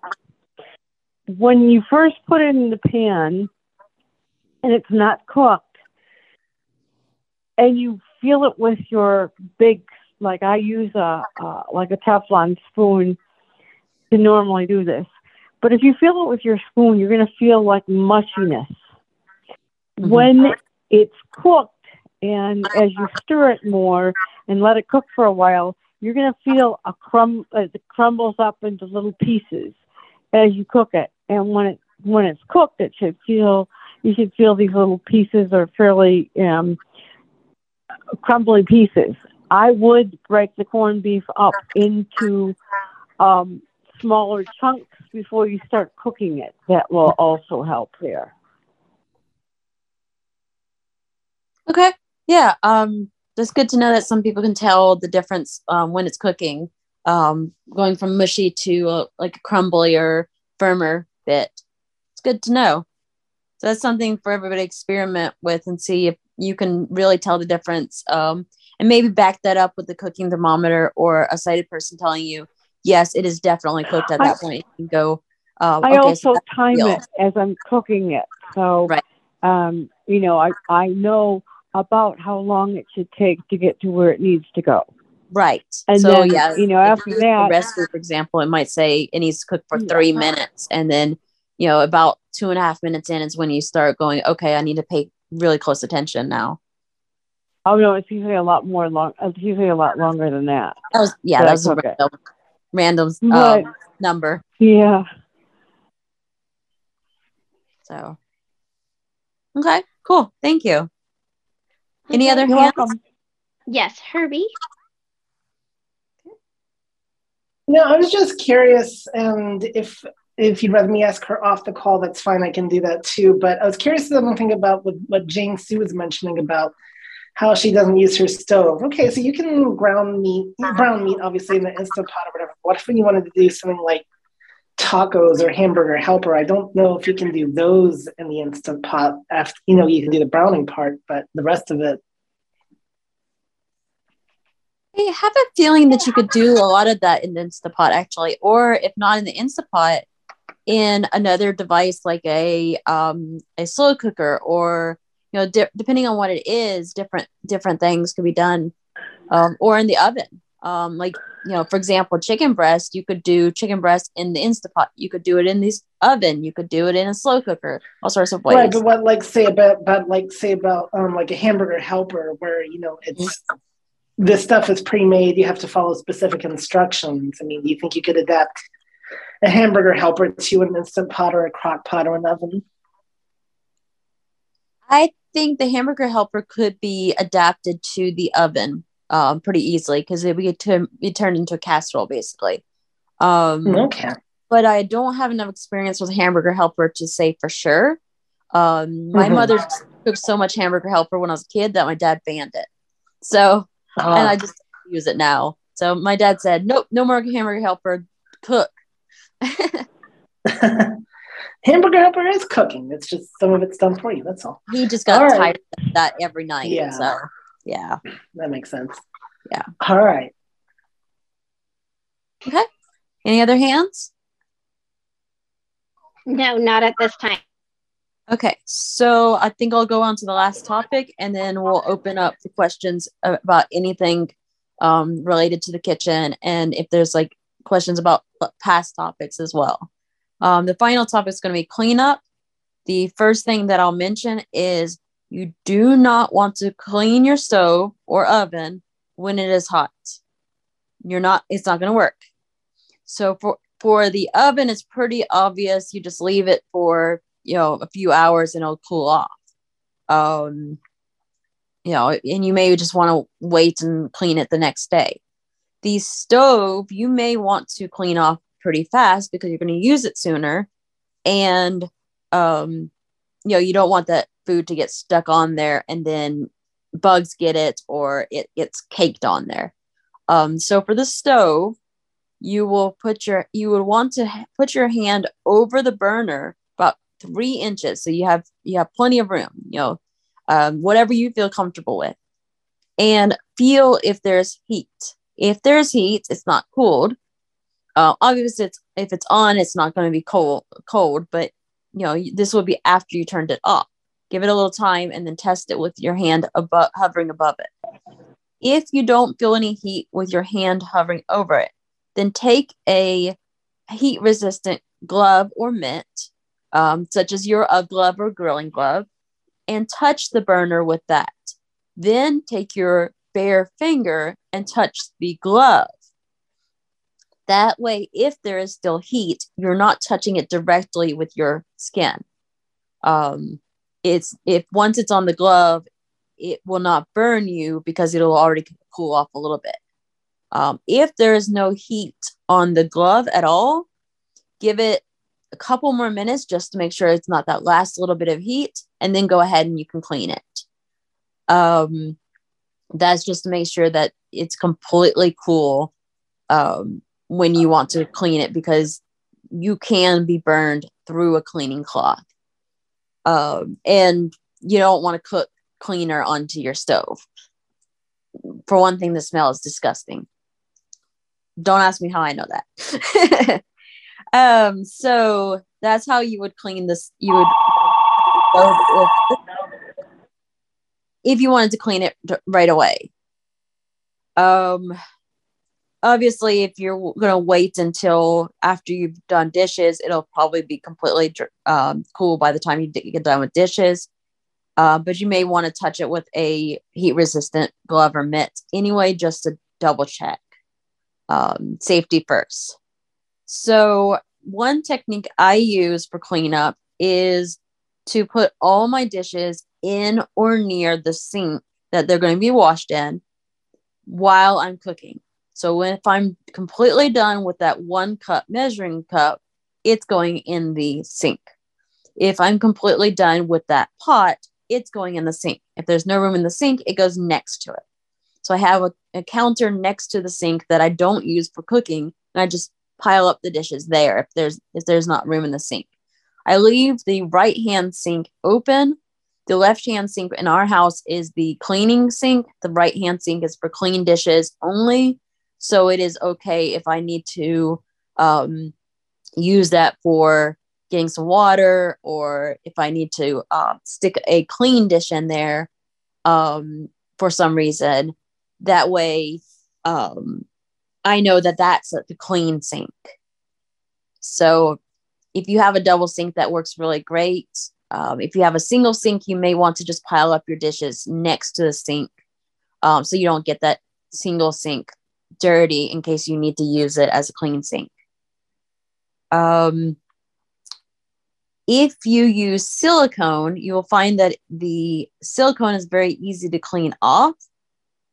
when you first put it in the pan and it's not cooked, and you feel it with your big, like I use a uh, like a Teflon spoon to normally do this, but if you feel it with your spoon, you're going to feel like mushiness. Mhm. When it's cooked, and as you stir it more and let it cook for a while, you're going to feel a crumb. Uh, it crumbles up into little pieces as you cook it. And when it when it's cooked, it should feel you should feel these little pieces are fairly um, crumbly pieces. I would break the corned beef up into um, smaller chunks before you start cooking it. That will also help there. Okay. Yeah. Um, that's good to know that some people can tell the difference um, when it's cooking, um, going from mushy to uh, like a crumbly or firmer bit. It's good to know. So that's something for everybody to experiment with and see if you can really tell the difference. Um, and maybe back that up with the cooking thermometer or a sighted person telling you, yes, it is definitely cooked at I- that point. You can go. Um, I okay, also that's time it as I'm cooking it. So, Right. um, you know, I, I know about how long it should take to get to where it needs to go. Right. And so then, yeah, you know, after that- recipe, for example, it might say it needs to cook for Yeah. three minutes, and then you know about two and a half minutes in is when you start going, okay, I need to pay really close attention now. Oh no, it's usually a lot more long. It's usually a lot longer than that. That was yeah, that was a it. random, But- um, number. Yeah. So okay, cool, thank you. Any other You're hands? welcome. Yes, Herbie. No, I was just curious, and if if you'd rather me ask her off the call, that's fine. I can do that too. But I was curious to something about what, what Jane Sue was mentioning about how she doesn't use her stove. Okay, so you can ground meat, uh-huh. brown meat, obviously in the instant pot or whatever. What if you wanted to do something like tacos or hamburger helper? I don't know if you can do those in the instant pot. After you know, you can do the browning part, but the rest of it, I have a feeling that you could do a lot of that in the Instapot actually, or if not in the Instapot, in another device like a um, a slow cooker, or you know, di- depending on what it is, different different things could be done, um, or in the oven. Um, like you know, for example, chicken breast, you could do chicken breast in the Instapot. You could do it in the oven. You could do it in a slow cooker. All sorts of ways. right? But what, like, say about, but like, say about, um, like a hamburger helper, where you know it's this stuff is pre-made. You have to follow specific instructions. I mean, do you think you could adapt a hamburger helper to an instant pot or a crock pot or an oven? I think the hamburger helper could be adapted to the oven um, pretty easily because it would get to be turned into a casserole basically. Um, Okay. But I don't have enough experience with hamburger helper to say for sure. Um, my Mhm. mother cooked so much hamburger helper when I was a kid that my dad banned it. So, and I just use it now. So my dad said, nope, no more hamburger helper, cook. hamburger helper is cooking. It's just some of it's done for you. That's all. He just got All right. tired of that every night. Yeah. So, yeah. That makes sense. Yeah. All right. Okay. Any other hands? No, not at this time. Okay, so I think I'll go on to the last topic and then we'll open up the questions about anything um, related to the kitchen and if there's like questions about past topics as well. Um, the final topic is going to be cleanup. The first thing that I'll mention is you do not want to clean your stove or oven when it is hot. You're not, it's not going to work. So for for the oven, it's pretty obvious. You just leave it for you know a few hours and it'll cool off. Um, you know, and you may just want to wait and clean it the next day. The stove, you may want to clean off pretty fast because you're going to use it sooner, and um, you know you don't want that food to get stuck on there and then bugs get it or it gets caked on there. Um, so for the stove, you will put your you would want to put your hand over the burner about three inches. So you have you have plenty of room you know um, whatever you feel comfortable with. And feel if there's heat. If there's heat it's not cooled. Uh, obviously it's if it's on it's not going to be cold cold but you know this would be after you turned it off give it a little time and then test it with your hand above hovering above it if you don't feel any heat with your hand hovering over it then take a heat resistant glove or mitt, um, such as your UGG glove or grilling glove, and touch the burner with that. Then take your bare finger and touch the glove. That way, if there is still heat, you're not touching it directly with your skin. Um, it's if once it's on the glove, it will not burn you because it'll already cool off a little bit. Um, if there is no heat on the glove at all, give it a couple more minutes just to make sure it's not that last little bit of heat, and then go ahead and you can clean it. Um, that's just to make sure that it's completely cool um, when you want to clean it because you can be burned through a cleaning cloth. Um, and you don't want to cook cleaner onto your stove. For one thing, the smell is disgusting don't ask me how I know that. um, so that's how you would clean this. You would, if you wanted to clean it right away. Um, obviously, if you're going to wait until after you've done dishes, it'll probably be completely um, cool by the time you get done with dishes. Uh, but you may want to touch it with a heat resistant glove or mitt anyway, just to double check um, safety first. So, one technique I use for cleanup is to put all my dishes in or near the sink that they're going to be washed in while I'm cooking. So if I'm completely done with that one cup measuring cup, it's going in the sink. If I'm completely done with that pot, it's going in the sink. If there's no room in the sink, it goes next to it. So I have a, a counter next to the sink that I don't use for cooking, and I just pile up the dishes there if there's if there's not room in the sink. I leave the right hand sink open. The left hand sink in our house is the cleaning sink. The right hand sink is for clean dishes only. So it is okay if I need to um, use that for getting some water or if I need to uh, stick a clean dish in there um, for some reason. That way, um, I know that that's the clean sink. So if you have a double sink, that works really great. Um, if you have a single sink, you may want to just pile up your dishes next to the sink um, so you don't get that single sink dirty in case you need to use it as a clean sink. Um, if you use silicone, you will find that the silicone is very easy to clean off.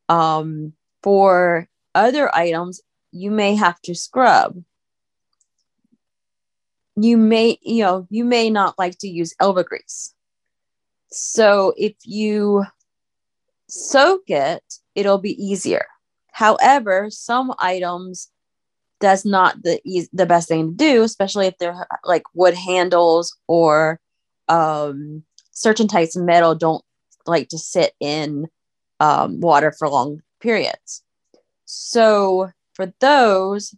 Um, for other items, you may have to scrub. You may, you know, you may not like to use elbow grease. So if you soak it, it'll be easier. However, some items that's not the e- the best thing to do, especially if they're like wood handles or um, certain types of metal don't like to sit in um, water for long periods. So for those,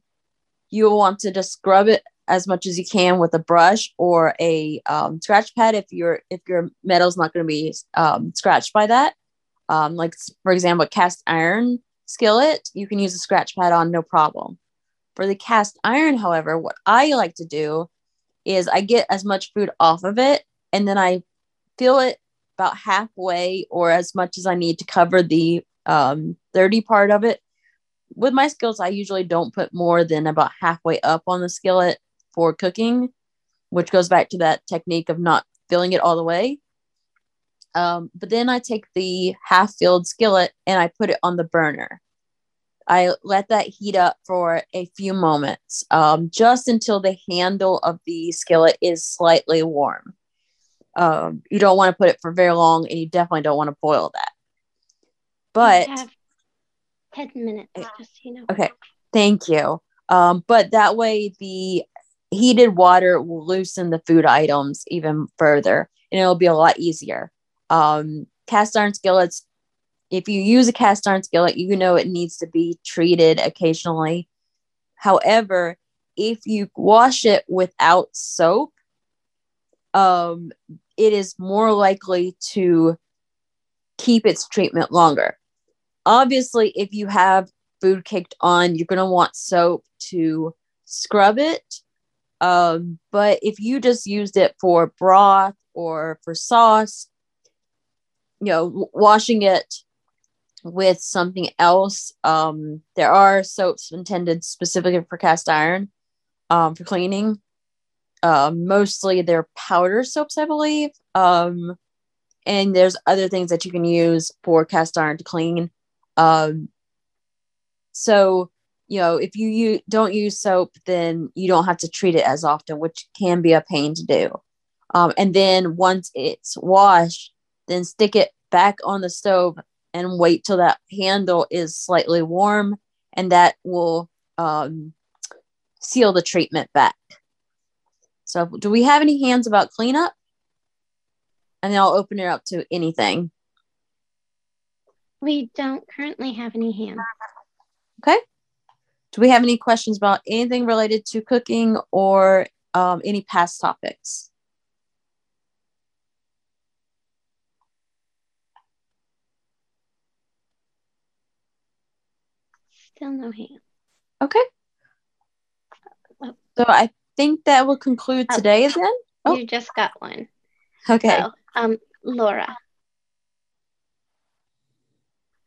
you'll want to just scrub it as much as you can with a brush or a um, scratch pad if your if your metal's not going to be um, scratched by that. Um, like for example, cast iron skillet, you can use a scratch pad on no problem. For the cast iron, however, what I like to do is I get as much food off of it and then I fill it about halfway or as much as I need to cover the um, dirty part of it. With my skills, I usually don't put more than about halfway up on the skillet for cooking, which goes back to that technique of not filling it all the way. Um, but then I take the half filled skillet and I put it on the burner. I let that heat up for a few moments, um, just until the handle of the skillet is slightly warm. Um, you don't want to put it for very long, and you definitely don't want to boil that. But ten minutes, just you know. Okay, thank you. Um, but that way, the heated water will loosen the food items even further, and it'll be a lot easier. Um, cast iron skillets if you use a cast iron skillet, you know it needs to be treated occasionally. However, if you wash it without soap, um, it is more likely to keep its treatment longer. Obviously, if you have food caked on, you're going to want soap to scrub it. Um, but if you just used it for broth or for sauce, you know, washing it with something else. Um, there are soaps intended specifically for cast iron um, for cleaning. Uh, mostly they're powder soaps, I believe. Um, and there's other things that you can use for cast iron to clean. Um, so, you know, if you, you don't use soap, then you don't have to treat it as often, which can be a pain to do. Um, and then once it's washed, then stick it back on the stove and wait till that handle is slightly warm and that will um, seal the treatment back. So do we have any hands about cleanup? And then I'll open it up to anything. We don't currently have any hands. Okay. Do we have any questions about anything related to cooking or um, any past topics? Still no hand. Okay. So I think that will conclude Oh. today then. Oh, You just got one. okay. So, um, Laura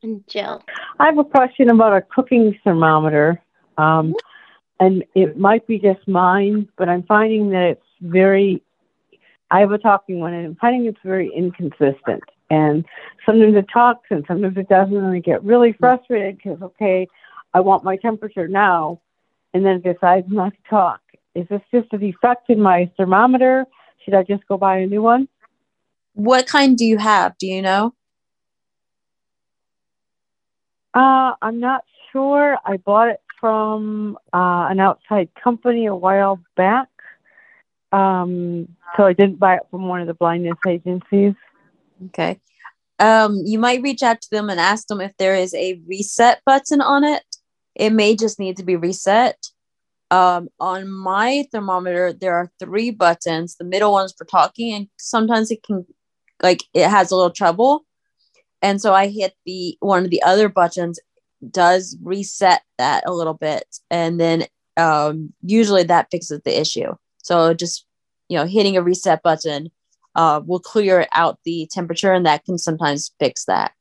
and Jill. I have a question about a cooking thermometer. Um, and it might be just mine, but I'm finding that it's very, I have a talking one, and I'm finding it's very inconsistent. And sometimes it talks and sometimes it doesn't. And I get really frustrated because, okay, I want my temperature now. And then decides not to talk. Is this just a defect in my thermometer? Should I just go buy a new one? What kind do you have? Do you know? Uh, I'm not sure. I bought it from uh, an outside company a while back. Um, so I didn't buy it from one of the blindness agencies. Okay. Um, you might reach out to them and ask them if there is a reset button on it. It may just need to be reset. Um, on my thermometer, there are three buttons. The middle one's for talking, and sometimes it can, like, it has a little trouble. And so I hit the one of the other buttons does reset that a little bit, and then um, usually that fixes the issue. So just you know, hitting a reset button uh, will clear out the temperature, and that can sometimes fix that.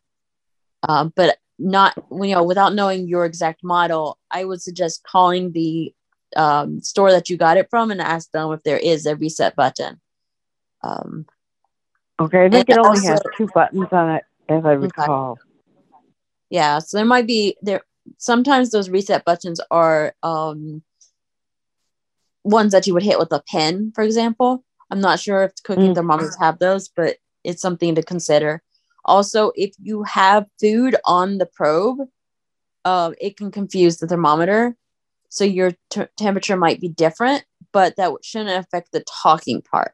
Um, but not you know without knowing your exact model i would suggest calling the um, store that you got it from and ask them if there is a reset button. Um, okay i think it only also- has two buttons on it as i recall. Yeah so there might be there sometimes those reset buttons are um ones that you would hit with a pen for example. I'm not sure if cooking Mm. thermometers have those but it's something to consider also if you have food on the probe uh, it can confuse the thermometer. So your t- temperature might be different but that shouldn't affect the talking part.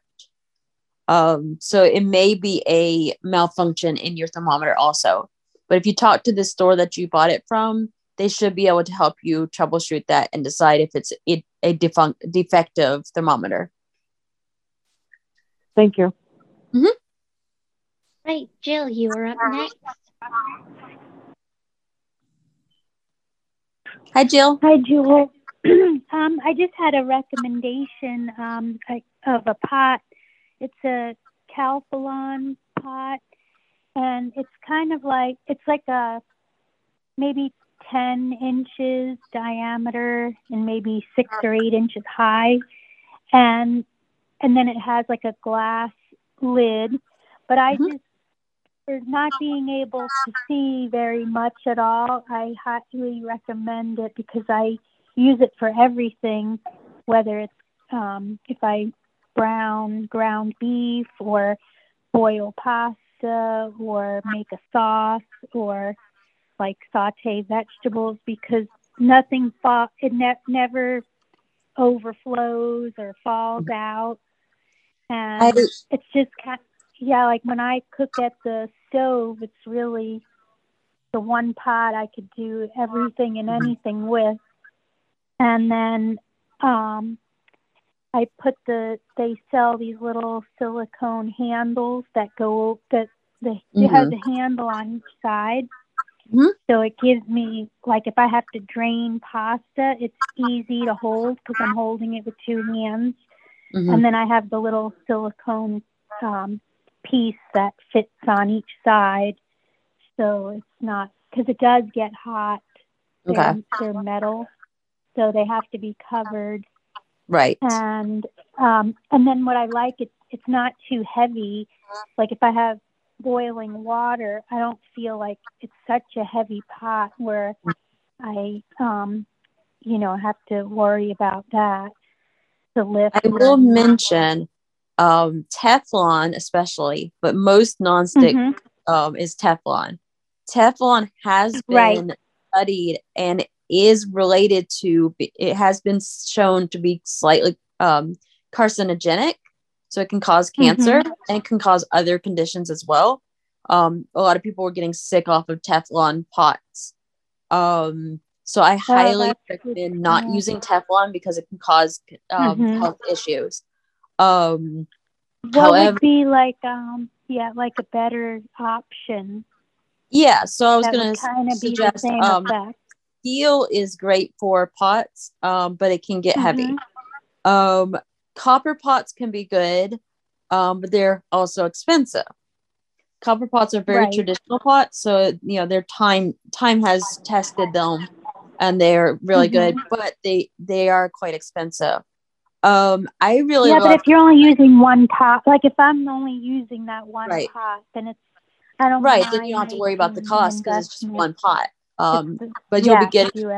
Um, so it may be a malfunction in your thermometer also. But if you talk to the store that you bought it from, they should be able to help you troubleshoot that and decide if it's a, a defunct, defective thermometer. thank you Right, Jill, you are up next. Hi, Jill. Hi, Jewel. um, I just had a recommendation um, of a pot. It's a Calphalon pot, and it's kind of like it's like a maybe ten inches diameter and maybe six or eight inches high, and and then it has like a glass lid. But I Mhm. just for not being able to see very much at all, I highly recommend it because I use it for everything, whether it's um, if I brown ground beef or boil pasta or make a sauce or like saute vegetables because nothing fa- it ne- never overflows or falls out. And I, it's just kind yeah like when i cook at the stove it's really the one pot i could do everything and anything with. And then um i put the they sell these little silicone handles that go that the it has a handle on each side. Mhm. so it gives me like if i have to drain pasta it's easy to hold because i'm holding it with two hands. Mhm. and then I have the little silicone um, piece that fits on each side, so it's not because it does get hot. They're, Okay. they're metal, so they have to be covered. right. And um, and then what I like it's it's not too heavy. Like if I have boiling water, I don't feel like it's such a heavy pot where I um, you know have to worry about that to lift. I will mention um, Teflon, especially, but most nonstick Mhm. um, is Teflon. Teflon has been Right. studied and is related to, it has been shown to be slightly um, carcinogenic. So it can cause cancer and it can cause other conditions as well. Um, a lot of people were getting sick off of Teflon pots. Um, so I highly that's good recommend not using Teflon because it can cause um, Mhm. health issues. Um, What However- would be like um yeah like a better option yeah, so I was going to kind of be the suggest same um, effect? steel is great for pots, um, but it can get heavy. Mhm. Um, copper pots can be good, um, but they're also expensive. Copper pots are very Right. traditional pots, so you know their time time has tested them, and they're really good, Mhm. but they they are quite expensive. Um, I really yeah, but if you're only using one pot, like if I'm only using that one Right. pot, then it's I don't right. Then you don't have to worry about the cost because it's just one pot. Um, but you'll yeah, be getting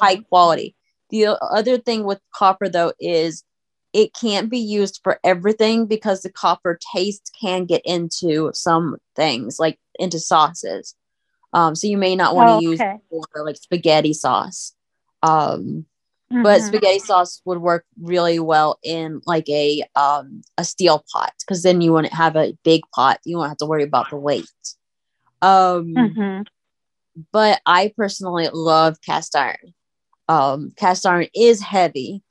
high quality. The other thing with copper though is it can't be used for everything because the copper taste can get into some things like into sauces. Um, so you may not want to Oh, use okay. it for like spaghetti sauce. Um, but Mhm. spaghetti sauce would work really well in like a um a steel pot because then you wouldn't have a big pot. You won't have to worry about the weight. Um, Mhm. but I personally love cast iron. Um, cast iron is heavy,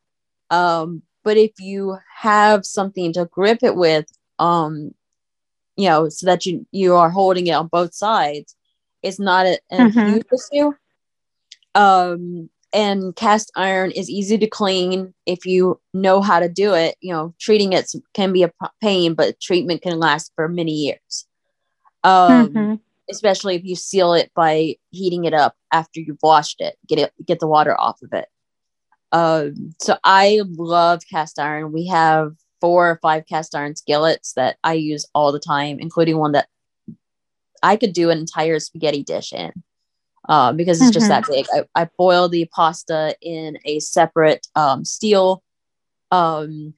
um, but if you have something to grip it with, um, you know, so that you you are holding it on both sides, it's not a, a Mhm. huge issue. Um, and cast iron is easy to clean if you know how to do it. You know, treating it can be a pain, but treatment can last for many years. Um, Mhm. especially if you seal it by heating it up after you've washed it get it get the water off of it um so i love cast iron we have four or five cast iron skillets that i use all the time including one that i could do an entire spaghetti dish in um, because it's just that big I, I boil the pasta in a separate um, steel um,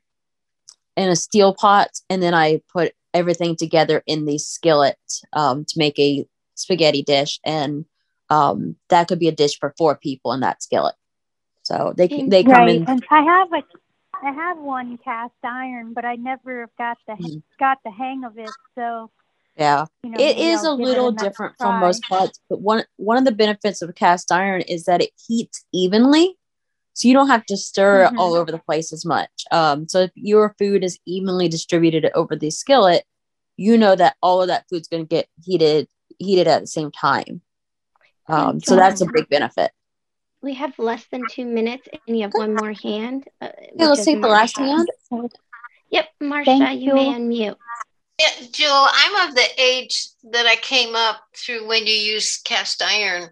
in a steel pot and then i put everything together in the skillet um, to make a spaghetti dish and um, that could be a dish for four people in that skillet so they can they come right. in And I have a, I have one cast iron, but I never got the Mhm. got the hang of it. So yeah you know, it maybe is a I'll give it little different from most pots but one one of the benefits of cast iron is that it heats evenly so you don't have to stir Mhm. it all over the place as much um, so if your food is evenly distributed over the skillet you know that all of that food's going to get heated heated at the same time um, so that's a big benefit We have less than two minutes, and you have one more hand. Uh, okay which let's is take the last hand Yep, Marsha, Thank you may you. unmute. Yeah, Jill, I'm of the age that I came up through when you use cast iron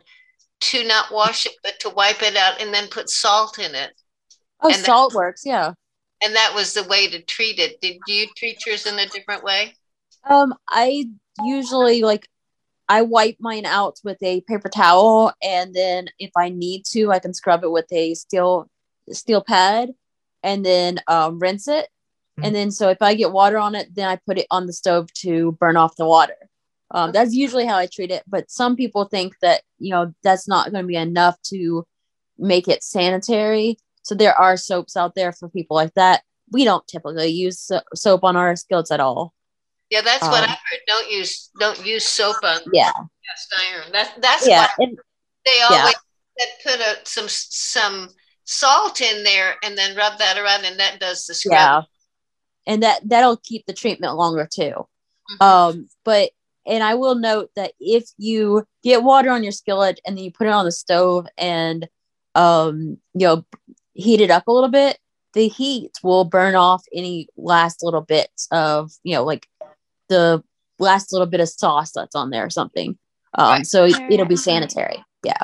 to not wash it, but to wipe it out and then put salt in it. oh And that- salt works yeah And that was the way to treat it. Did you treat yours in a different way? Um, I usually like I wipe mine out with a paper towel, and then if I need to, I can scrub it with a steel steel pad, and then um, rinse it. And then so if I get water on it, then I put it on the stove to burn off the water. Um, that's usually how I treat it. But some people think that you know that's not going to be enough to make it sanitary. So there are soaps out there for people like that. We don't typically use so- soap on our skillets at all. Yeah, that's what Um, I heard. Don't use don't use soap on Yeah. cast iron. That that's yeah what and they yeah. always said. Put a, some some salt in there and then rub that around, and that does the scrub. yeah and that that'll keep the treatment longer too Mhm. um but and i will note that if you get water on your skillet and then you put it on the stove and um you know heat it up a little bit the heat will burn off any last little bits of you know like the last little bit of sauce that's on there or something um Right. so Sure. it'll be sanitary yeah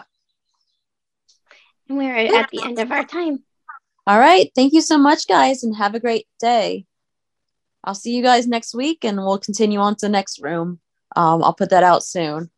And we're at the end of our time. all right thank you so much guys and have a great day I'll see you guys next week and we'll continue on to the next room. Um, I'll put that out soon.